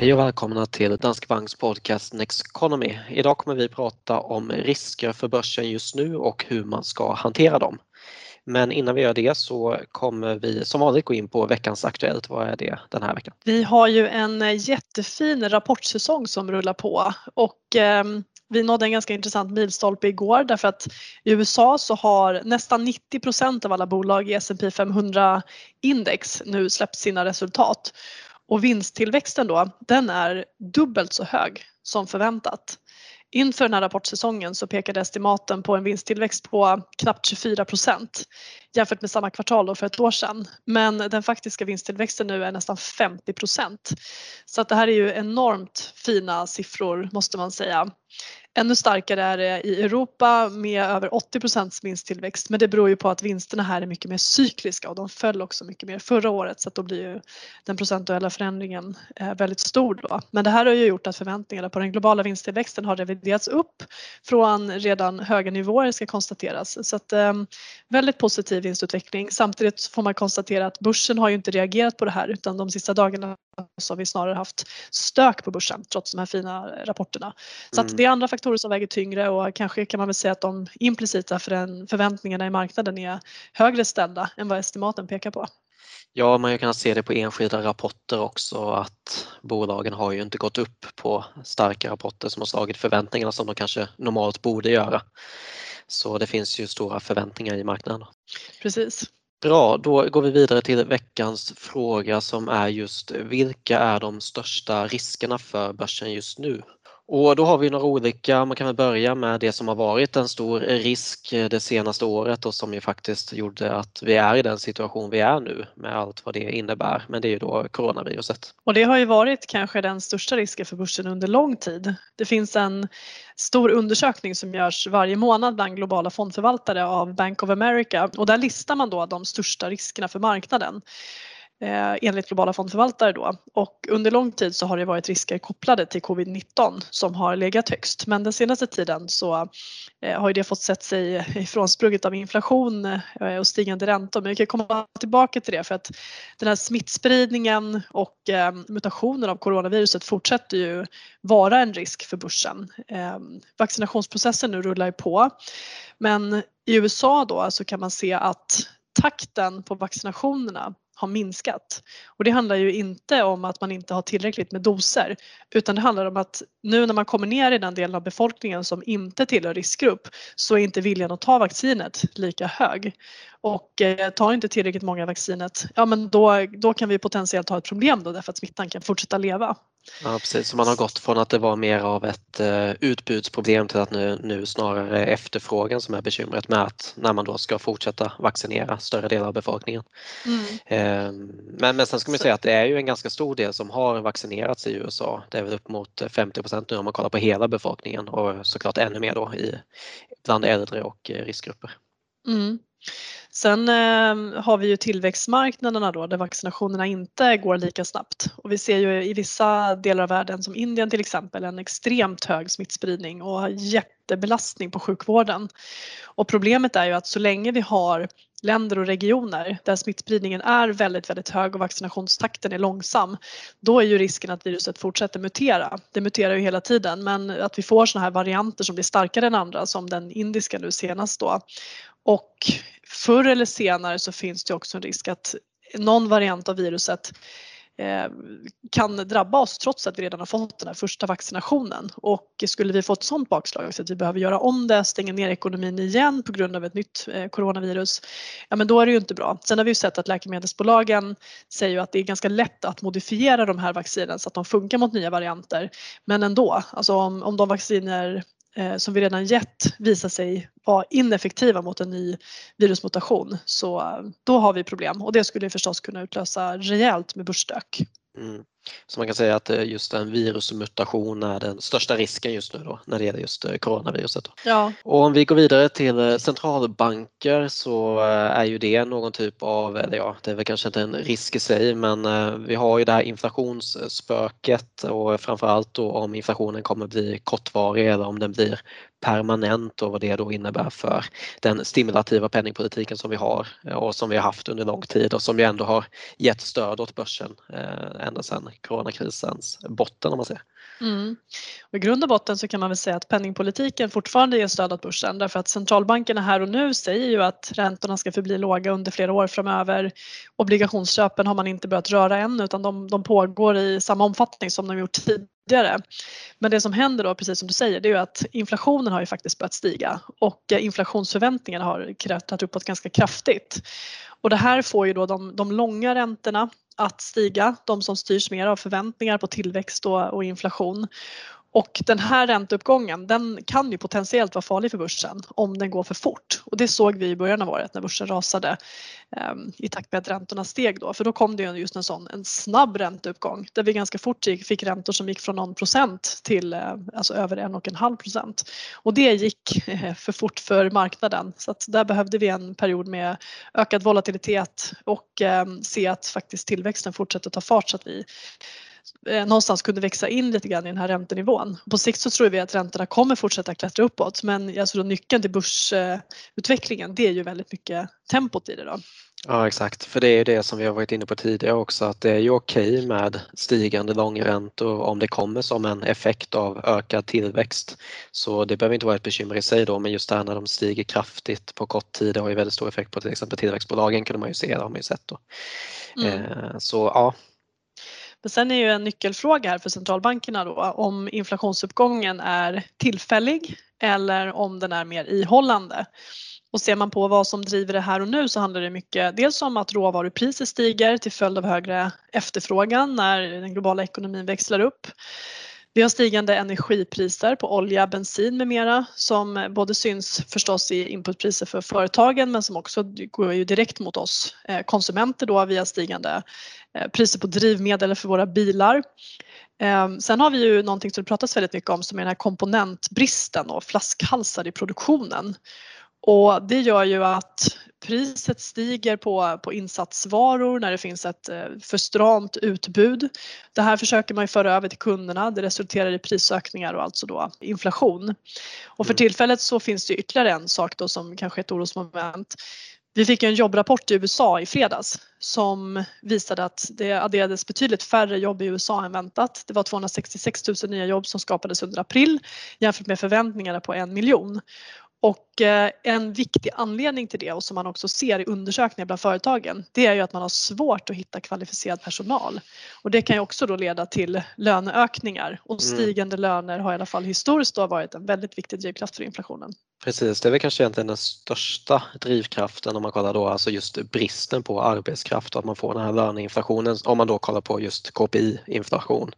Hej och välkomna till Danske Banks podcast Next Economy. Idag kommer vi prata om risker för börsen just nu och hur man ska hantera dem. Men innan vi gör det så kommer vi som vanligt gå in på veckans Aktuellt. Vad är det den här veckan? Vi har ju en eh, jättefin rapportsäsong som rullar på och eh, vi nådde en ganska intressant milstolpe igår därför att i USA så har nästan 90% av alla bolag i S&P 500 index nu släppt sina resultat. Och vinsttillväxten då, den är dubbelt så hög som förväntat. Inför den här rapportsäsongen så pekade estimaten på en vinsttillväxt på knappt 24 procent jämfört med samma kvartal för ett år sedan. Men den faktiska vinsttillväxten nu är nästan 50 procent. Så att det här är ju enormt fina siffror måste man säga. Ännu starkare är det i Europa med över 80% vinsttillväxt men det beror ju på att vinsterna här är mycket mer cykliska och de föll också mycket mer förra året så att då blir ju den procentuella förändringen eh, väldigt stor då. Men det här har ju gjort att förväntningarna på den globala vinsttillväxten har reviderats upp från redan höga nivåer ska konstateras. Så att eh, väldigt positiv vinstutveckling. Samtidigt får man konstatera att börsen har ju inte reagerat på det här utan de sista dagarna så har vi snarare haft stök på börsen trots de här fina rapporterna. Så mm. att det är andra faktorer som väger tyngre och kanske kan man väl säga att de implicita förväntningarna i marknaden är högre ställda än vad estimaten pekar på. Ja, man kan se det på enskilda rapporter också att bolagen har ju inte gått upp på starka rapporter som har slagit förväntningarna som de kanske normalt borde göra. Så det finns ju stora förväntningar i marknaden. Precis. Bra, då går vi vidare till veckans fråga som är just vilka är de största riskerna för börsen just nu? Och då har vi några olika, man kan väl börja med det som har varit en stor risk eh, det senaste året och som ju faktiskt gjorde att vi är i den situation vi är nu med allt vad det innebär. Men det är ju då coronaviruset. Och det har ju varit kanske den största risken för börsen under lång tid. Det finns en stor undersökning som görs varje månad bland globala fondförvaltare av Bank of America och där listar man då de största riskerna för marknaden eh, enligt globala fondförvaltare då. Och under lång tid så har det varit risker kopplade till covid-19 som har legat högst. Men den senaste tiden så eh, har ju det fått sett sig ifrånsprunget av inflation eh, och stigande räntor. Men vi kan komma tillbaka till det för att den här smittspridningen och eh, mutationen av coronaviruset fortsätter ju vara en risk för börsen. Eh, vaccinationsprocessen nu rullar ju på. Men i USA då så kan man se att takten på vaccinationerna har minskat. Och det handlar ju inte om att man inte har tillräckligt med doser utan det handlar om att nu när man kommer ner i den delen av befolkningen som inte tillhör riskgrupp så är inte viljan att ta vaccinet lika hög. Och eh, tar inte tillräckligt många vaccinet, ja men då, då kan vi potentiellt ha ett problem då därför att smittan kan fortsätta leva. Ja precis, så man har gått från att det var mer av ett uh, utbudsproblem till att nu, nu snarare efterfrågan som är bekymret med att när man då ska fortsätta vaccinera större delar av befolkningen. Mm. Uh, men, men sen ska man säga att det är ju en ganska stor del som har vaccinerats i USA. Det är väl upp mot 50% nu om man kollar på hela befolkningen och såklart ännu mer då i, bland äldre och uh, riskgrupper. Mm. Sen eh, har vi ju tillväxtmarknaderna då där vaccinationerna inte går lika snabbt och vi ser ju i vissa delar av världen som Indien till exempel en extremt hög smittspridning och jättebelastning på sjukvården. Och problemet är ju att så länge vi har länder och regioner där smittspridningen är väldigt, väldigt hög och vaccinationstakten är långsam, då är ju risken att viruset fortsätter mutera. Det muterar ju hela tiden, men att vi får sådana här varianter som blir starkare än andra som den indiska nu senast då och förr eller senare så finns det också en risk att någon variant av viruset eh, kan drabba oss trots att vi redan har fått den här första vaccinationen. Och skulle vi få ett sådant bakslag så att vi behöver göra om det, stänga ner ekonomin igen på grund av ett nytt eh, coronavirus, ja men då är det ju inte bra. Sen har vi ju sett att läkemedelsbolagen säger att det är ganska lätt att modifiera de här vaccinen så att de funkar mot nya varianter. Men ändå, alltså om, om de vacciner Eh, som vi redan gett visar sig vara ineffektiva mot en ny virusmutation så eh, då har vi problem och det skulle förstås kunna utlösa rejält med börsstök. Mm. Så man kan säga att eh, just en virusmutation är den största risken just nu då när det gäller just eh, coronaviruset. Ja. Och om vi går vidare till centralbanker så är ju det någon typ av, eller ja, det är väl kanske inte en risk i sig men vi har ju det här inflationsspöket och framförallt då om inflationen kommer bli kortvarig eller om den blir permanent och vad det då innebär för den stimulativa penningpolitiken som vi har eh, och som vi har haft under lång tid och som ju ändå har gett stöd åt börsen eh, ända sedan coronakrisens botten om man säger. Mm. Och I grund och botten så kan man väl säga att penningpolitiken fortfarande ger stöd åt börsen därför att centralbankerna här och nu säger ju att räntorna ska förbli låga under flera år framöver. Obligationsköpen har man inte börjat röra än utan de, de pågår i samma omfattning som de gjort tidigare. Men det som händer då, precis som du säger, det är ju att inflationen har ju faktiskt börjat stiga och eh, inflationsförväntningarna har klättrat uppåt ganska kraftigt. Och det här får ju då de, de långa räntorna att stiga, de som styrs mer av förväntningar på tillväxt och, och inflation. Och den här ränteuppgången den kan ju potentiellt vara farlig för börsen om den går för fort. Och det såg vi i början av året när börsen rasade eh, i takt med att räntorna steg då. För då kom det ju just en sån en snabb ränteuppgång där vi ganska fort fick räntor som gick från någon procent till eh, alltså över en och en halv procent. Och det gick eh, för fort för marknaden så att där behövde vi en period med ökad volatilitet och eh, se att faktiskt tillväxten fortsätter ta fart så att vi någonstans kunde växa in lite grann i den här räntenivån. På sikt så tror vi att räntorna kommer fortsätta klättra uppåt men alltså då nyckeln till börsutvecklingen det är ju väldigt mycket tempot i det då. Ja exakt, för det är ju det som vi har varit inne på tidigare också att det är ju okej med stigande långräntor om det kommer som en effekt av ökad tillväxt. Så det behöver inte vara ett bekymmer i sig då men just det här när de stiger kraftigt på kort tid det har ju väldigt stor effekt på till exempel tillväxtbolagen kunde man ju se, det har man ju sett då. Mm. Eh, så ja, men sen är ju en nyckelfråga här för centralbankerna då om inflationsuppgången är tillfällig eller om den är mer ihållande. Och ser man på vad som driver det här och nu så handlar det mycket dels om att råvarupriser stiger till följd av högre efterfrågan när den globala ekonomin växlar upp. Vi har stigande energipriser på olja, bensin med mera som både syns förstås i inputpriser för företagen men som också går ju direkt mot oss eh, konsumenter då via stigande eh, priser på drivmedel för våra bilar. Ehm, sen har vi ju någonting som det pratas väldigt mycket om som är den här komponentbristen och flaskhalsar i produktionen. Och det gör ju att priset stiger på, på insatsvaror när det finns ett eh, för stramt utbud. Det här försöker man ju föra över till kunderna. Det resulterar i prisökningar och alltså då inflation. Och för mm. tillfället så finns det ytterligare en sak då som kanske är ett orosmoment. Vi fick en jobbrapport i USA i fredags som visade att det adderades betydligt färre jobb i USA än väntat. Det var 266 000 nya jobb som skapades under april jämfört med förväntningarna på en miljon. Och eh, en viktig anledning till det och som man också ser i undersökningar bland företagen det är ju att man har svårt att hitta kvalificerad personal. Och det kan ju också då leda till löneökningar och mm. stigande mm. löner har i alla fall historiskt då varit en väldigt viktig drivkraft för inflationen. Precis, det är väl kanske egentligen den största drivkraften om man kollar då alltså just bristen på arbetskraft och att man får den här löneinflationen om man då kollar på just KPI-inflation.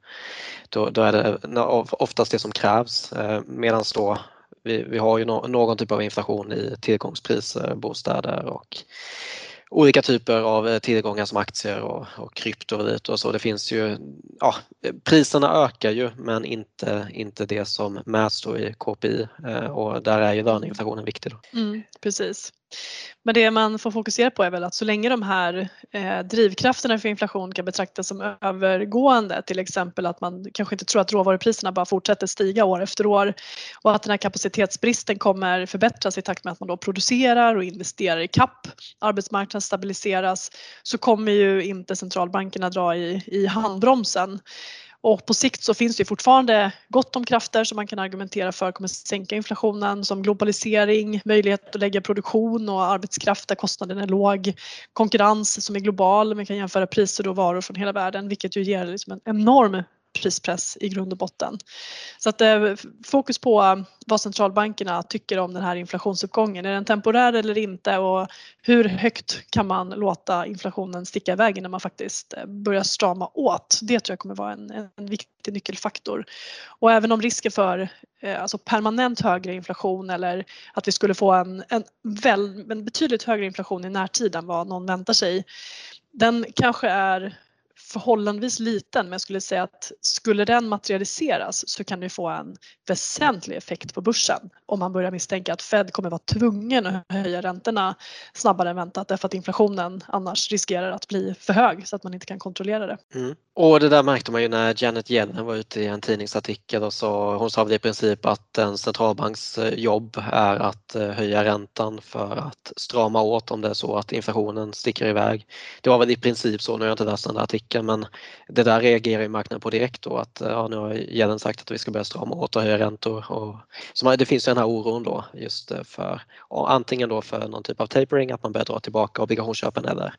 Då, då är det oftast det som krävs eh, medan då vi, vi har ju no, någon typ av inflation i tillgångspriser, bostäder och olika typer av eh, tillgångar som aktier och, och krypto och så. Det finns ju, ja, priserna ökar ju men inte, inte det som mäts i KPI eh, och där är ju löneinflationen viktig. Då. Mm, precis. Men det man får fokusera på är väl att så länge de här eh, drivkrafterna för inflation kan betraktas som övergående, till exempel att man kanske inte tror att råvarupriserna bara fortsätter stiga år efter år och att den här kapacitetsbristen kommer förbättras i takt med att man då producerar och investerar i kapp, arbetsmarknaden stabiliseras, så kommer ju inte centralbankerna dra i, i handbromsen. Och på sikt så finns det fortfarande gott om krafter som man kan argumentera för kommer sänka inflationen som globalisering, möjlighet att lägga produktion och arbetskraft där kostnaden är låg, konkurrens som är global, man kan jämföra priser och varor från hela världen vilket ju ger liksom en enorm prispress i grund och botten. Så att eh, fokus på eh, vad centralbankerna tycker om den här inflationsuppgången. Är den temporär eller inte och hur högt kan man låta inflationen sticka iväg innan man faktiskt eh, börjar strama åt? Det tror jag kommer vara en, en viktig nyckelfaktor. Och även om risken för eh, alltså permanent högre inflation eller att vi skulle få en, en, väl, en betydligt högre inflation i närtid än vad någon väntar sig. Den kanske är förhållandevis liten men jag skulle säga att skulle den materialiseras så kan det få en väsentlig effekt på börsen om man börjar misstänka att Fed kommer vara tvungen att höja räntorna snabbare än väntat därför att inflationen annars riskerar att bli för hög så att man inte kan kontrollera det. Mm. Och det där märkte man ju när Janet Yellen var ute i en tidningsartikel och så hon sa väl i princip att en centralbanks eh, jobb är att eh, höja räntan för att strama åt om det är så att inflationen sticker iväg. Det var väl i princip så, nu har jag inte läst den där artikeln retoriken men det där reagerar ju marknaden på direkt då att ja, nu har Yellen sagt att vi ska börja strama åt och höja räntor. Och, så det finns ju den här oron då just eh, för antingen då för någon typ av tapering, att man börjar dra tillbaka obligationsköpen eller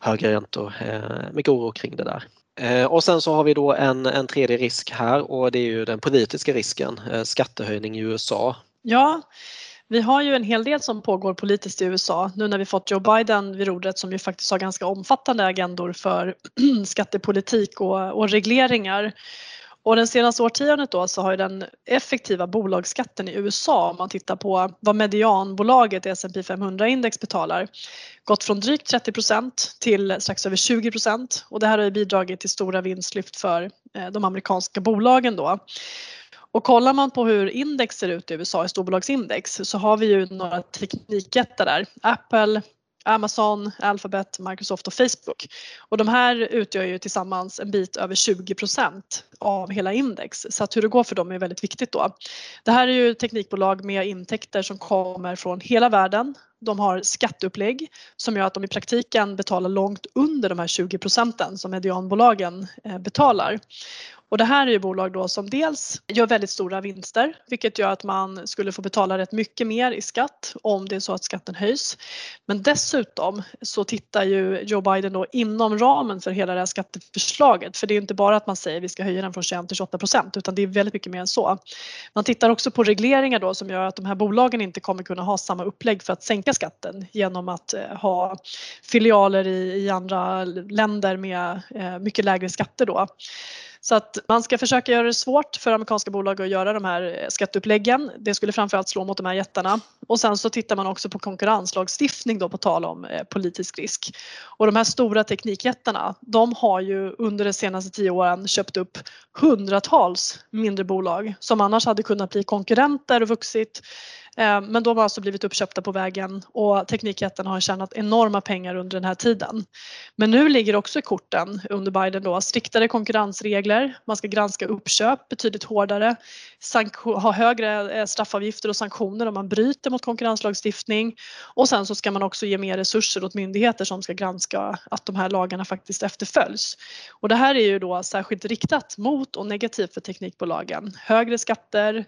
högre räntor. Eh, mycket oro kring det där. Eh, och sen så har vi då en, en tredje risk här och det är ju den politiska risken, skattehöjning i USA. Ja, vi har ju en hel del som pågår politiskt i USA nu när vi fått Joe Biden vid rodret som ju faktiskt har ganska omfattande agendor för skattepolitik och, och regleringar. Och den senaste årtiondet då så har ju den effektiva bolagsskatten i USA om man tittar på vad medianbolaget i S&P 500-index betalar gått från drygt 30% till strax över 20 och det här har ju bidragit till stora vinstlyft för eh, de amerikanska bolagen då. Och kollar man på hur index ser ut i USA, i storbolagsindex, så har vi ju några teknikjättar där. Apple, Amazon, Alphabet, Microsoft och Facebook. Och de här utgör ju tillsammans en bit över 20% av hela index. Så att hur det går för dem är väldigt viktigt då. Det här är ju teknikbolag med intäkter som kommer från hela världen. De har skatteupplägg som gör att de i praktiken betalar långt under de här 20 procenten som medianbolagen eh, betalar. Och det här är ju bolag då som dels gör väldigt stora vinster vilket gör att man skulle få betala rätt mycket mer i skatt om det är så att skatten höjs. Men dessutom så tittar ju Joe Biden då inom ramen för hela det här skatteförslaget för det är inte bara att man säger att vi ska höja den från 21 till 28 procent utan det är väldigt mycket mer än så. Man tittar också på regleringar då som gör att de här bolagen inte kommer kunna ha samma upplägg för att sänka skatten genom att eh, ha filialer i, i andra länder med eh, mycket lägre skatter då. Så att man ska försöka göra det svårt för amerikanska bolag att göra de här eh, skatteuppläggen. Det skulle framförallt slå mot de här jättarna. Och sen så tittar man också på konkurrenslagstiftning då på tal om politisk risk. Och de här stora teknikjättarna de har ju under de senaste tio åren köpt upp hundratals mindre bolag som annars hade kunnat bli konkurrenter och vuxit Eh, men de har alltså blivit uppköpta på vägen och Teknikjätten har tjänat enorma pengar under den här tiden. Men nu ligger också i korten under Biden då striktare konkurrensregler, man ska granska uppköp betydligt hårdare, ha högre eh, straffavgifter och sanktioner om man bryter mot konkurrenslagstiftning och sen så ska man också ge mer resurser åt myndigheter som ska granska att de här lagarna faktiskt efterföljs. Och det här är ju då särskilt riktat mot och negativt för teknikbolagen. Högre skatter,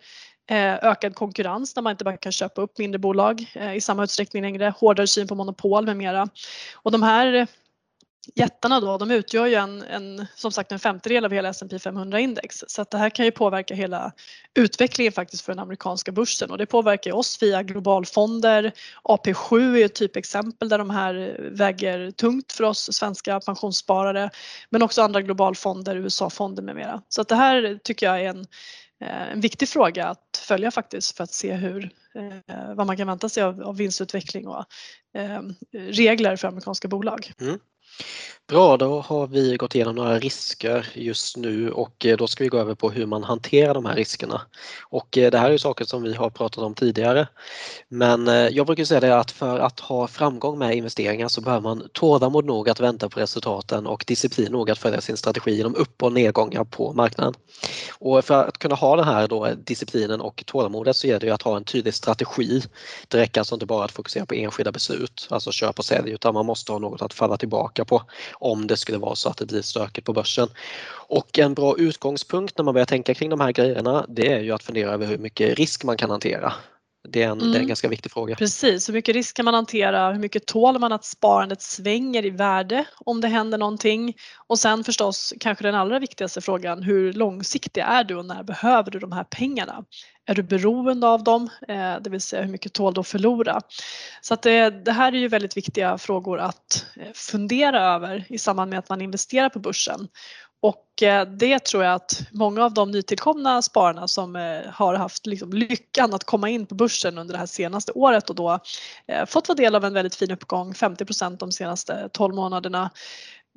Eh, ökad konkurrens där man inte bara kan köpa upp mindre bolag eh, i samma utsträckning längre, hårdare syn på monopol med mera. Och de här jättarna då, de utgör ju en, en, som sagt en femtedel av hela S&P 500-index så att det här kan ju påverka hela utvecklingen faktiskt för den amerikanska börsen och det påverkar oss via globalfonder. AP7 är ett typexempel där de här väger tungt för oss svenska pensionssparare men också andra globalfonder, USA-fonder med mera. Så att det här tycker jag är en Eh, en viktig fråga att följa faktiskt för att se hur, eh, vad man kan vänta sig av, av vinstutveckling och eh, regler för amerikanska bolag. Mm. Bra, då har vi gått igenom några risker just nu och eh, då ska vi gå över på hur man hanterar de här riskerna. Och eh, det här är saker som vi har pratat om tidigare. Men eh, jag brukar säga det att för att ha framgång med investeringar så behöver man tålamod nog att vänta på resultaten och disciplin nog att följa sin strategi genom upp och nedgångar på marknaden. Och för att kunna ha den här då disciplinen och tålamodet så gäller det att ha en tydlig strategi. Det räcker alltså inte bara att fokusera på enskilda beslut, alltså köp och sälj, utan man måste ha något att falla tillbaka på om det skulle vara så att det blir stökigt på börsen. Och en bra utgångspunkt när man börjar tänka kring de här grejerna det är ju att fundera över hur mycket risk man kan hantera. Det är, en, mm. det är en mm. ganska viktig fråga. Precis, hur mycket risk kan man hantera? Hur mycket tål man att sparandet svänger i värde om det händer någonting? Och sen förstås kanske den allra viktigaste frågan, hur långsiktig är du och när behöver du de här pengarna? Är du beroende av dem? Eh, det vill säga hur mycket tål du att förlora? Så att det, det, här är ju väldigt viktiga frågor att eh, fundera över i samband med att man investerar på börsen. Och det tror jag att många av de nytillkomna spararna som har haft liksom lyckan att komma in på börsen under det här senaste året och då fått vara del av en väldigt fin uppgång, 50% de senaste 12 månaderna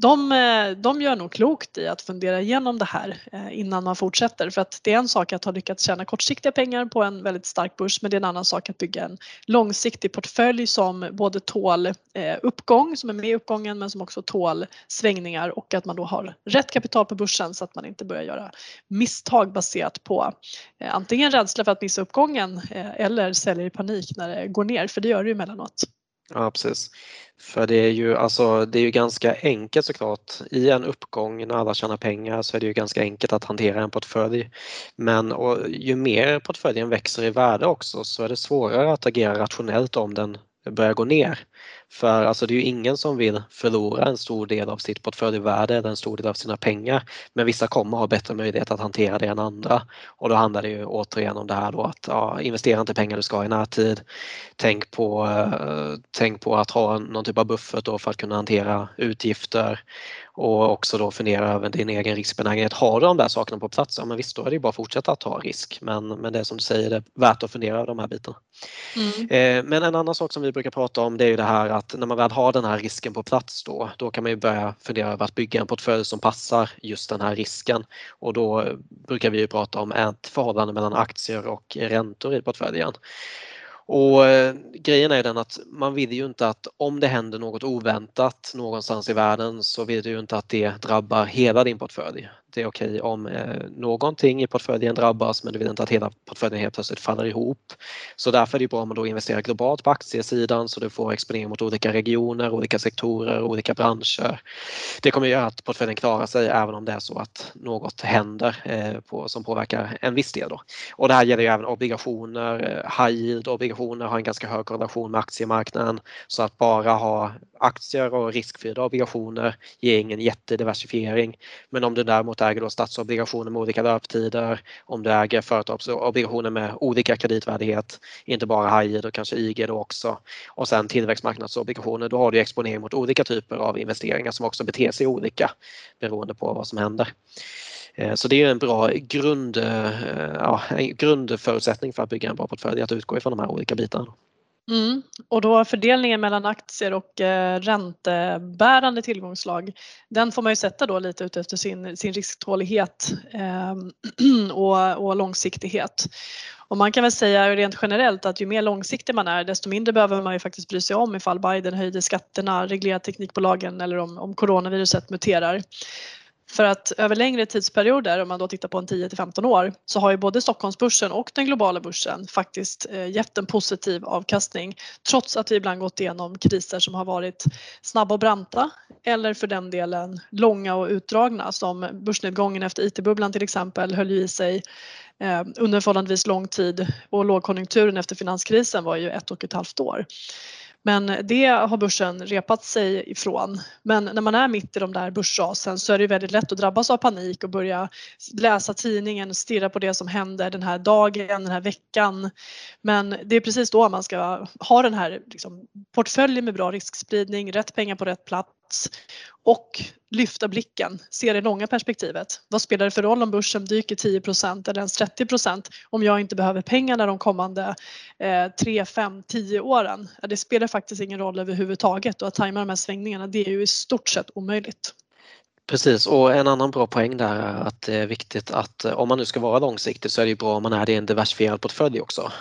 de, eh, de gör nog klokt i att fundera igenom det här eh, innan man fortsätter för att det är en sak att ha lyckats tjäna kortsiktiga pengar på en väldigt stark börs men det är en annan sak att bygga en långsiktig portfölj som både tål eh, uppgång, som är med i uppgången men som också tål svängningar och att man då har rätt kapital på börsen så att man inte börjar göra misstag baserat på antingen rädsla för att missa uppgången eller säljer i panik när det går ner för det gör det ju emellanåt. Ja precis. För det är ju alltså, det är ju ganska enkelt såklart. I en uppgång när alla tjänar pengar så är det ju ganska enkelt att hantera en portfölj. Men ju mer portföljen växer i värde också så är det svårare att agera rationellt om den börjar gå ner. För alltså det är ju ingen som vill förlora en stor del av sitt portföljvärde eller en stor del av sina pengar. Men vissa kommer ha bättre möjlighet att hantera det än andra. Och då handlar det ju återigen om det här då att ja, investera inte pengar du ska i närtid. Tänk på, eh, tänk på att ha någon typ av buffert då för att kunna hantera utgifter och också då fundera över din egen riskbenägenhet. Har du de där sakerna på plats, ja men visst då är det bara att fortsätta att ta risk. Men, men det är som du säger, det är värt att fundera över de här bitarna. Mm. Eh, men en annan sak som vi brukar prata om det är ju det här att när man väl har den här risken på plats då, då kan man ju börja fundera över att bygga en portfölj som passar just den här risken. Och då eh, brukar vi ju prata om ett förhållande mellan aktier och räntor i portföljen. Och eh, grejen är den att man vill ju inte att om det händer något oväntat någonstans i världen så vill du ju inte att det drabbar hela din portfölj det är okej okay om eh, någonting i portföljen drabbas men du vill inte att hela portföljen helt plötsligt faller ihop. Så därför är det bra om man då investerar globalt på aktiesidan så du får exponering mot olika regioner, olika sektorer, olika branscher. Det kommer göra att portföljen klarar sig även om det är så att något händer eh, på, som påverkar en viss del. Då. Och det här gäller ju även obligationer. Eh, high yield obligationer har en ganska hög korrelation med aktiemarknaden så att bara ha aktier och riskfria obligationer ger ingen jättediversifiering. Men om du däremot äger då statsobligationer med olika löptider, om du äger företagsobligationer med olika kreditvärdighet, inte bara high yield och kanske IG då också, och sen tillväxtmarknadsobligationer, då har du exponering mot olika typer av investeringar som också beter sig olika beroende på vad som händer. Eh, så det är en bra grund, eh, ja, en grundförutsättning för att bygga en bra portfölj, att utgå ifrån de här olika bitarna. Mm. Och då fördelningen mellan aktier och eh, räntebärande tillgångslag den får man ju sätta då lite utefter sin, sin risktålighet eh, och, och långsiktighet. Och man kan väl säga rent generellt att ju mer långsiktig man är desto mindre behöver man ju faktiskt bry sig om ifall Biden höjde skatterna, reglerar teknikbolagen eller om, om coronaviruset muterar. För att över längre tidsperioder, om man då tittar på en 10 till 15 år, så har ju både Stockholmsbörsen och den globala börsen faktiskt eh, gett en positiv avkastning trots att vi ibland gått igenom kriser som har varit snabba och branta eller för den delen långa och utdragna som börsnedgången efter IT-bubblan till exempel höll i sig eh, under förhållandevis lång tid och lågkonjunkturen efter finanskrisen var ju ett och ett halvt år. Men det har börsen repat sig ifrån. Men när man är mitt i de där börsrasen så är det väldigt lätt att drabbas av panik och börja läsa tidningen, stirra på det som händer den här dagen, den här veckan. Men det är precis då man ska ha den här liksom, portföljen med bra riskspridning, rätt pengar på rätt plats och lyfta blicken, se det långa perspektivet. Vad spelar det för roll om börsen dyker 10% eller ens 30% om jag inte behöver pengarna de kommande eh, 3, 5, 10 åren? Ja, det spelar faktiskt ingen roll överhuvudtaget och att tajma de här svängningarna det är ju i stort sett omöjligt. Precis och en annan bra poäng där är att det är viktigt att eh, om man nu ska vara långsiktig så är det bra om man är det i en diversifierad portfölj också.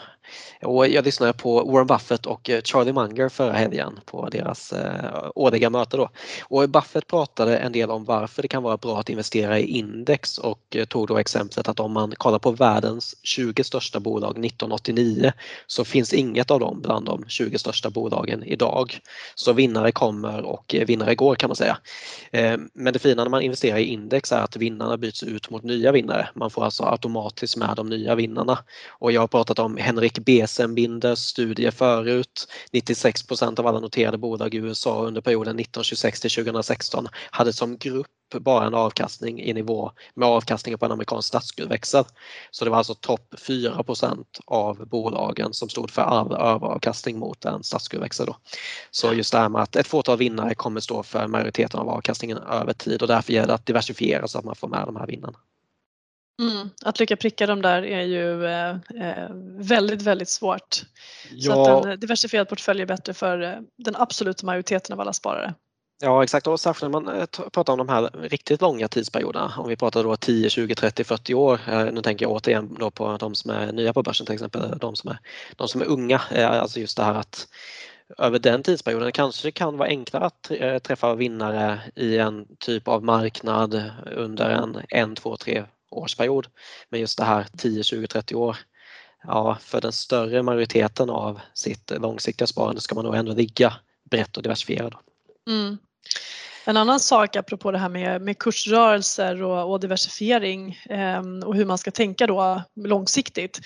Och jag lyssnade på Warren Buffett och eh, Charlie Munger förra helgen på deras eh, årliga möte. Då. Och Buffett pratade en del om varför det kan vara bra att investera i index och eh, tog då exemplet att om man kollar på världens 20 största bolag 1989 så finns inget av dem bland de 20 största bolagen idag. Så vinnare kommer och eh, vinnare går kan man säga. Men det fina när man investerar i index är att vinnarna byts ut mot nya vinnare. Man får alltså automatiskt med de nya vinnarna. Och jag har pratat om Henrik Besenbinders studie förut. 96% av alla noterade bolag i USA under perioden 1926 till 2016 hade som grupp bara en avkastning i nivå med avkastningen på en amerikansk statsskuldväxel. Så det var alltså topp 4% av bolagen som stod för all överavkastning mot en statsskuldväxel. Då. Så just det här med att ett fåtal vinnare kommer stå för majoriteten av avkastningen över tid och därför gäller det att diversifiera så att man får med de här vinnarna. Mm, att lycka pricka dem där är ju eh, eh, väldigt, väldigt svårt. Ja. Så att en diversifierad portfölj är bättre för eh, den absoluta majoriteten av alla sparare. Ja exakt och särskilt när man eh, pratar om de här riktigt långa tidsperioderna. Om vi pratar då 10, 20, 30, 40 år. Nu tänker jag återigen då på de som är nya på börsen till exempel, de som är, de som är unga. Alltså just det här att över den tidsperioden kanske det kan vara enklare att träffa vinnare i en typ av marknad under en 1, 2, 3 årsperiod. Men just det här 10, 20, 30 år ja, för den större majoriteten av sitt långsiktiga sparande ska man nog ändå ligga brett och diversifierad. Mm. En annan sak apropå det här med, med kursrörelser och, och diversifiering eh, och hur man ska tänka då långsiktigt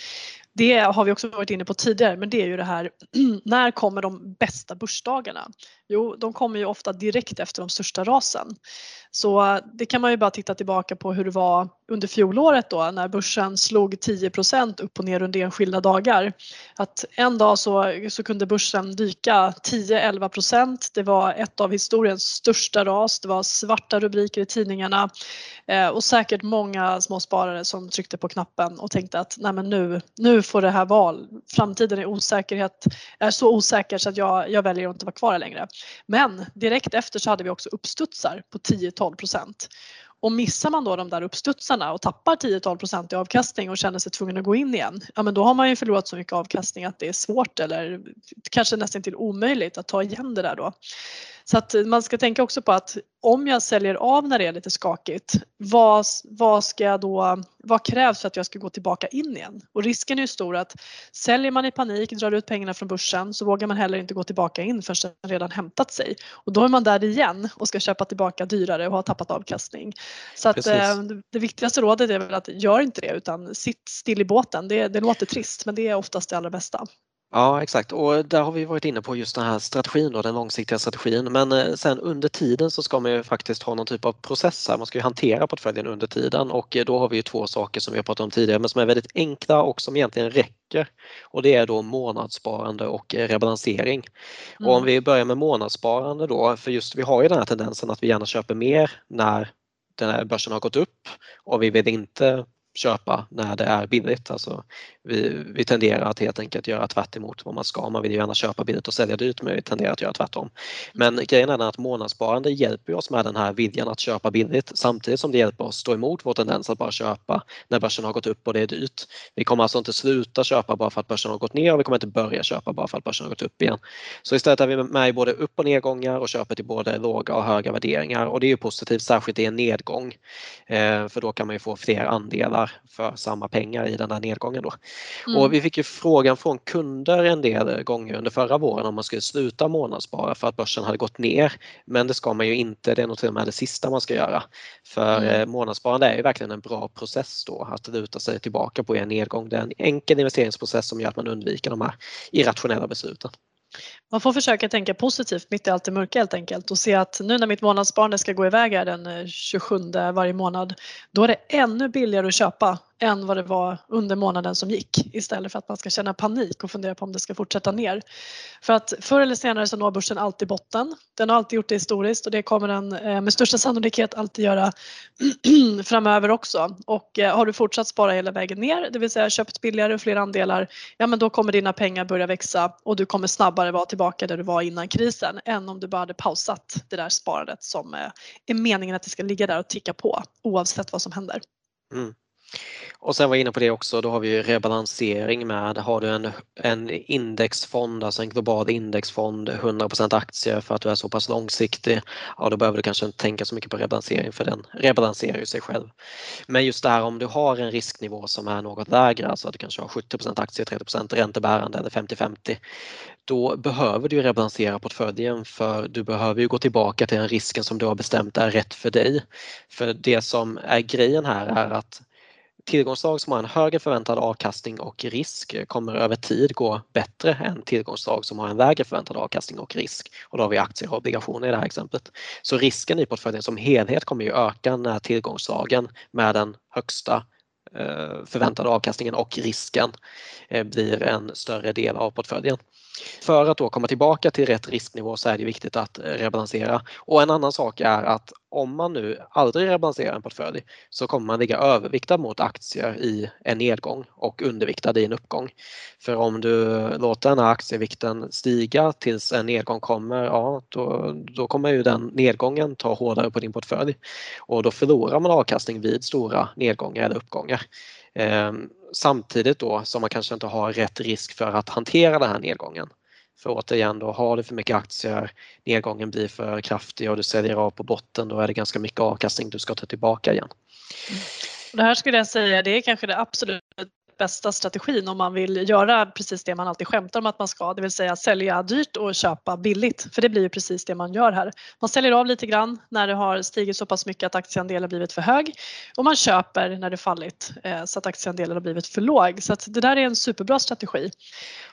det har vi också varit inne på tidigare men det är ju det här när kommer de bästa börsdagarna? Jo, de kommer ju ofta direkt efter de största rasen. Så eh, det kan man ju bara titta tillbaka på hur det var under fjolåret då när börsen slog 10% upp och ner under enskilda dagar. Att en dag så, så kunde börsen dyka 10-11% Det var ett av historiens största ras. Det var svarta rubriker i tidningarna eh, och säkert många småsparare som tryckte på knappen och tänkte att nej men nu, nu får det här val. Framtiden är osäkerhet, är så osäker så att jag, jag väljer att inte vara kvar längre. Men direkt efter så hade vi också uppstudsar på 10-12 procent. Och missar man då de där uppstudsarna och tappar 10-12% i avkastning och känner sig tvungen att gå in igen, ja men då har man ju förlorat så mycket avkastning att det är svårt eller kanske nästan till omöjligt att ta igen det där då. Så att man ska tänka också på att om jag säljer av när det är lite skakigt, vad, vad, ska jag då, vad krävs för att jag ska gå tillbaka in igen? Och risken är ju stor att säljer man i panik, drar ut pengarna från börsen så vågar man heller inte gå tillbaka in förrän den redan hämtat sig. Och då är man där igen och ska köpa tillbaka dyrare och har tappat avkastning. Så att, eh, det viktigaste rådet är väl att gör inte det utan sitt still i båten. Det, det låter trist men det är oftast det allra bästa. Ja exakt och där har vi varit inne på just den här strategin och den långsiktiga strategin men eh, sen under tiden så ska man ju faktiskt ha någon typ av process här. Man ska ju hantera portföljen under tiden och eh, då har vi ju två saker som vi har pratat om tidigare men som är väldigt enkla och som egentligen räcker och det är då månadssparande och eh, rebalansering. Mm. Och om vi börjar med månadssparande då för just vi har ju den här tendensen att vi gärna köper mer när den här börsen har gått upp och vi vill inte köpa när det är billigt. Alltså, vi, vi tenderar att helt enkelt göra tvärt vad man ska. Man vill ju gärna köpa billigt och sälja dyrt men vi tenderar att göra tvärtom. Men grejen är att månadssparande hjälper oss med den här viljan att köpa billigt samtidigt som det hjälper oss stå emot vår tendens att bara köpa när börsen har gått upp och det är dyrt. Vi kommer alltså inte sluta köpa bara för att börsen har gått ner och vi kommer inte börja köpa bara för att börsen har gått upp igen. Så istället är vi med i både upp och nedgångar och köper till både låga och höga värderingar och det är ju positivt särskilt i en nedgång. Eh, för då kan man ju få fler andelar för samma pengar i den här nedgången då. Mm. Och vi fick ju frågan från kunder en del gånger under förra våren om man skulle sluta månadsspara för att börsen hade gått ner. Men det ska man ju inte, det är nog till och med det sista man ska göra. För mm. Eh, månadssparande är ju verkligen en bra process då att luta sig tillbaka på en nedgång. Det är en enkel investeringsprocess som gör att man undviker de här irrationella besluten. Man får försöka tänka positivt mitt i allt det mörka helt enkelt och se att nu när mitt månadssparande ska gå iväg här den eh, 27 varje månad då är det ännu billigare att köpa än vad det var under månaden som gick istället för att man ska känna panik och fundera på om det ska fortsätta ner. För att förr eller senare så når börsen alltid botten. Den har alltid gjort det historiskt och det kommer den eh, med största sannolikhet alltid göra framöver också. Och eh, har du fortsatt spara hela vägen ner, det vill säga köpt billigare och fler andelar, ja men då kommer dina pengar börja växa och du kommer snabbare vara tillbaka där du var innan krisen än om du bara hade pausat det där sparandet som eh, är meningen att det ska ligga där och ticka på oavsett vad som händer. Mm. Och sen var jag inne på det också, då har vi rebalansering med. Har du en, en indexfond, alltså en global indexfond, 100% aktier för att du är så pass långsiktig, ja då behöver du kanske inte tänka så mycket på rebalansering för den rebalanserar ju sig själv. Men just det här om du har en risknivå som är något lägre, alltså att du kanske har 70% aktier, 30% räntebärande eller 50-50, då behöver du rebalansera portföljen för du behöver ju gå tillbaka till den risken som du har bestämt är rätt för dig. För det som är grejen här är att tillgångsslag som har en högre förväntad avkastning och risk kommer över tid gå bättre än tillgångsslag som har en lägre förväntad avkastning och risk. Och då har vi aktier och obligationer i det här exemplet. Så risken i portföljen som helhet kommer ju öka när tillgångsslagen med den högsta eh, förväntade avkastningen och risken eh, blir en större del av portföljen. För att då komma tillbaka till rätt risknivå så är det viktigt att rebalansera. Och en annan sak är att om man nu aldrig rebalanserar en portfölj så kommer man ligga överviktad mot aktier i en nedgång och underviktad i en uppgång. För om du låter den här aktievikten stiga tills en nedgång kommer, ja då, då kommer ju den nedgången ta hårdare på din portfölj och då förlorar man avkastning vid stora nedgångar eller uppgångar. Ehm, samtidigt då som man kanske inte har rätt risk för att hantera den här nedgången. För återigen då, har du för mycket aktier, nedgången blir för kraftig och du säljer av på botten, då är det ganska mycket avkastning du ska ta tillbaka igen. Mm. Det här skulle jag säga, det är kanske det absolut bästa strategin om man vill göra precis det man alltid skämtar om att man ska, det vill säga sälja dyrt och köpa billigt. För det blir ju precis det man gör här. Man säljer av lite grann när det har stigit så pass mycket att aktieandelen blivit för hög och man köper när det fallit eh, så att aktieandelen har blivit för låg. Så det där är en superbra strategi.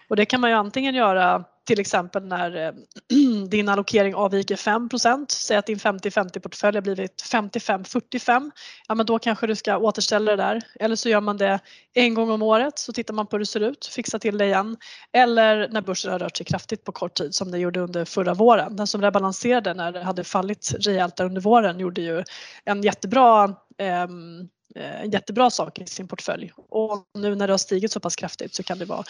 Och det kan man ju antingen göra till exempel när eh, din allokering avviker 5% säg att din 50-50 portfölj har blivit 55-45, ja men då kanske du ska återställa det där. Eller så gör man det en gång om året så tittar man på hur det ser ut, fixar till det igen. Eller när börsen har rört sig kraftigt på kort tid som det gjorde under förra våren. Den som rebalanserade när det hade fallit rejält där under våren gjorde ju en jättebra eh, Eh, jättebra sak i sin portfölj. Och nu när det har stigit så pass kraftigt så kan det vara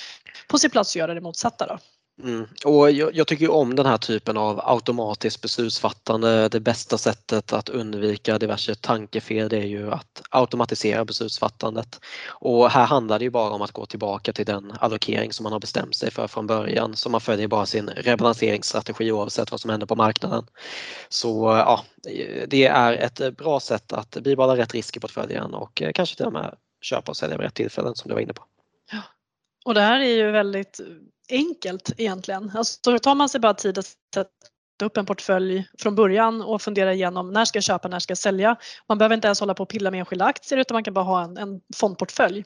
på sin plats att göra det motsatta. Då. Mm. Och jag, jag, tycker om den här typen av automatiskt beslutsfattande. Det bästa sättet att undvika diverse tankefel det är ju att automatisera beslutsfattandet. Och här handlar det ju bara om att gå tillbaka till den allokering som man har bestämt sig för från början. Så man följer bara sin rebalanseringsstrategi oavsett vad som händer på marknaden. Så ja, det är ett bra sätt att bibehålla rätt risk i portföljen och kanske till och med köpa och sälja vid rätt tillfällen som du var inne på. Ja. Och det här är ju väldigt enkelt egentligen. Alltså, tar man sig bara tid att sätta upp en portfölj från början och fundera igenom när ska jag köpa, när ska jag sälja. Man behöver inte ens hålla på och pilla med enskilda aktier utan man kan bara ha en, en fondportfölj.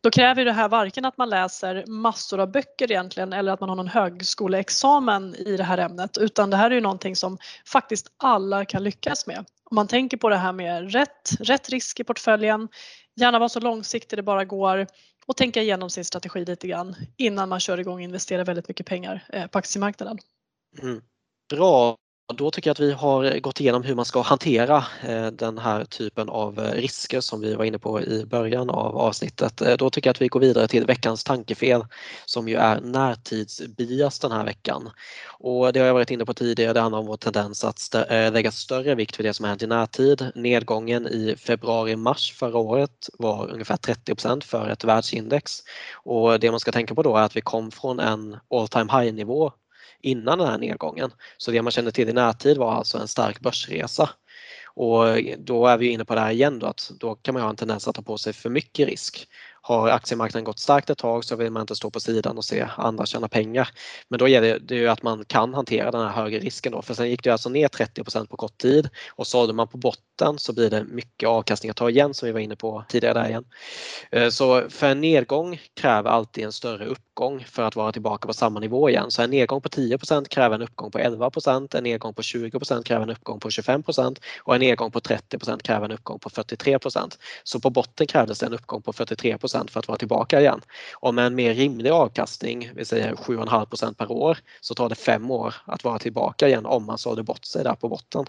Då kräver det här varken att man läser massor av böcker egentligen eller att man har någon högskoleexamen i det här ämnet utan det här är ju någonting som faktiskt alla kan lyckas med. Om man tänker på det här med rätt, rätt risk i portföljen, gärna vara så långsiktig det bara går och tänka igenom sin strategi lite grann innan man kör igång och investerar väldigt mycket pengar eh, på aktiemarknaden. Mm. Bra, då tycker jag att vi har eh, gått igenom hur man ska hantera eh, den här typen av eh, risker som vi var inne på i början av avsnittet. Då tycker jag att vi går vidare till veckans tankefel som ju är närtidsbias den här veckan. Och det har jag varit inne på tidigare, det handlar om vår tendens att lägga större vikt vid det som har hänt i närtid. Nedgången i februari-mars förra året var ungefär 30% för ett världsindex. Och det man ska tänka på då är att vi kom från en all time high nivå innan den här nedgången. Så det man kände till i närtid var alltså en stark börsresa. Och då är vi inne på det här igen då att då kan man ha en tendens att ta på sig för mycket risk har aktiemarknaden gått starkt ett tag så vill man inte stå på sidan och se andra tjäna pengar. Men då gäller det ju att man kan hantera den här högre risken då för sen gick det alltså ner 30% på kort tid och sålde man på botten så blir det mycket avkastning att ta igen som vi var inne på tidigare där igen. Eh, så för en nedgång kräver alltid en större uppgång för att vara tillbaka på samma nivå igen. Så en nedgång på 10% kräver en uppgång på 11% en nedgång på 20% kräver en uppgång på 25% och en nedgång på 30% kräver en uppgång på 43% Så på botten krävdes det en uppgång på 43 för att vara tillbaka igen. Och med en mer rimlig avkastning, vi säger 7,5% per år, så tar det fem år att vara tillbaka igen om man sålde bort sig där på botten.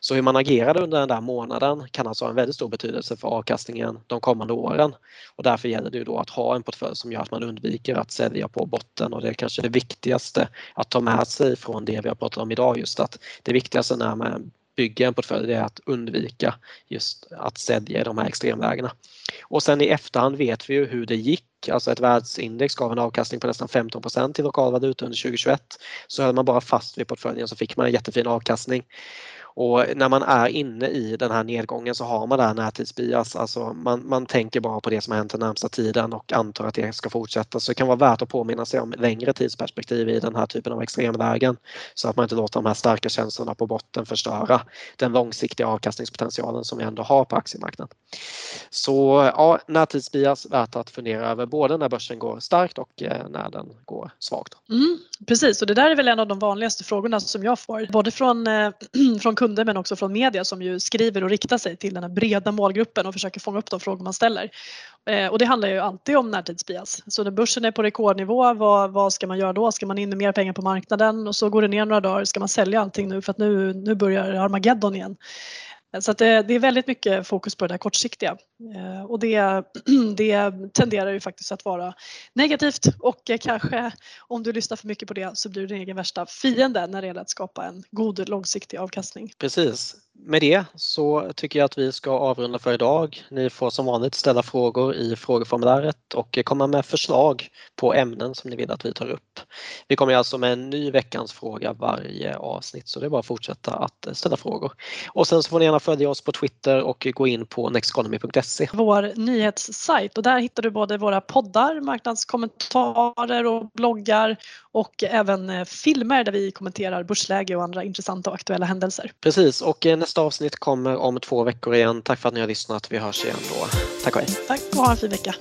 Så hur man agerade under den där månaden kan alltså ha en väldigt stor betydelse för avkastningen de kommande åren. Och därför gäller det då att ha en portfölj som gör att man undviker att sälja på botten och det är kanske det viktigaste att ta med sig från det vi har pratat om idag just att det viktigaste när man bygga en portfölj det är att undvika just att sälja i de här extremvägarna. Och sen i efterhand vet vi ju hur det gick. Alltså ett världsindex gav en avkastning på nästan 15% till lokal valuta under 2021. Så höll man bara fast vid portföljen så fick man en jättefin avkastning. Och när man är inne i den här nedgången så har man där närtidsbias. Alltså man, man tänker bara på det som har hänt den närmsta tiden och antar att det ska fortsätta. Så det kan vara värt att påminna sig om längre tidsperspektiv i den här typen av extremlägen. Så att man inte låter de här starka känslorna på botten förstöra den långsiktiga avkastningspotentialen som vi ändå har på aktiemarknaden. Så ja, närtidsbias värt att fundera över både när börsen går starkt och eh, när den går svagt. Mm, precis och det där är väl en av de vanligaste frågorna som jag får både från, eh, från kunder men också från media som ju skriver och riktar sig till den här breda målgruppen och försöker fånga upp de frågor man ställer. Eh, och det handlar ju alltid om närtidsbias. Så när börsen är på rekordnivå, vad, vad ska man göra då? Ska man in med mer pengar på marknaden och så går det ner några dagar, ska man sälja allting nu för att nu, nu börjar Armageddon igen? Eh, så det, det, är väldigt mycket fokus på det där kortsiktiga Eh, och det, det tenderar ju faktiskt att vara negativt och eh, kanske om du lyssnar för mycket på det så blir du din egen värsta fiende när det gäller att skapa en god långsiktig avkastning. Precis. Med det så tycker jag att vi ska avrunda för idag. Ni får som vanligt ställa frågor i frågeformuläret och komma med förslag på ämnen som ni vill att vi tar upp. Vi kommer alltså med en ny veckans fråga varje avsnitt så det är bara att fortsätta att ställa frågor. Och sen så får ni gärna följa oss på Twitter och gå in på nexteconomy.se. Vår nyhetssajt och där hittar du både våra poddar, marknadskommentarer och bloggar och även eh, filmer där vi kommenterar börsläge och andra intressanta och aktuella händelser. Precis och eh, nästa avsnitt kommer om två veckor igen. Tack för att ni har lyssnat. Vi hörs igen då. Tack och hej. Tack och ha en fin vecka.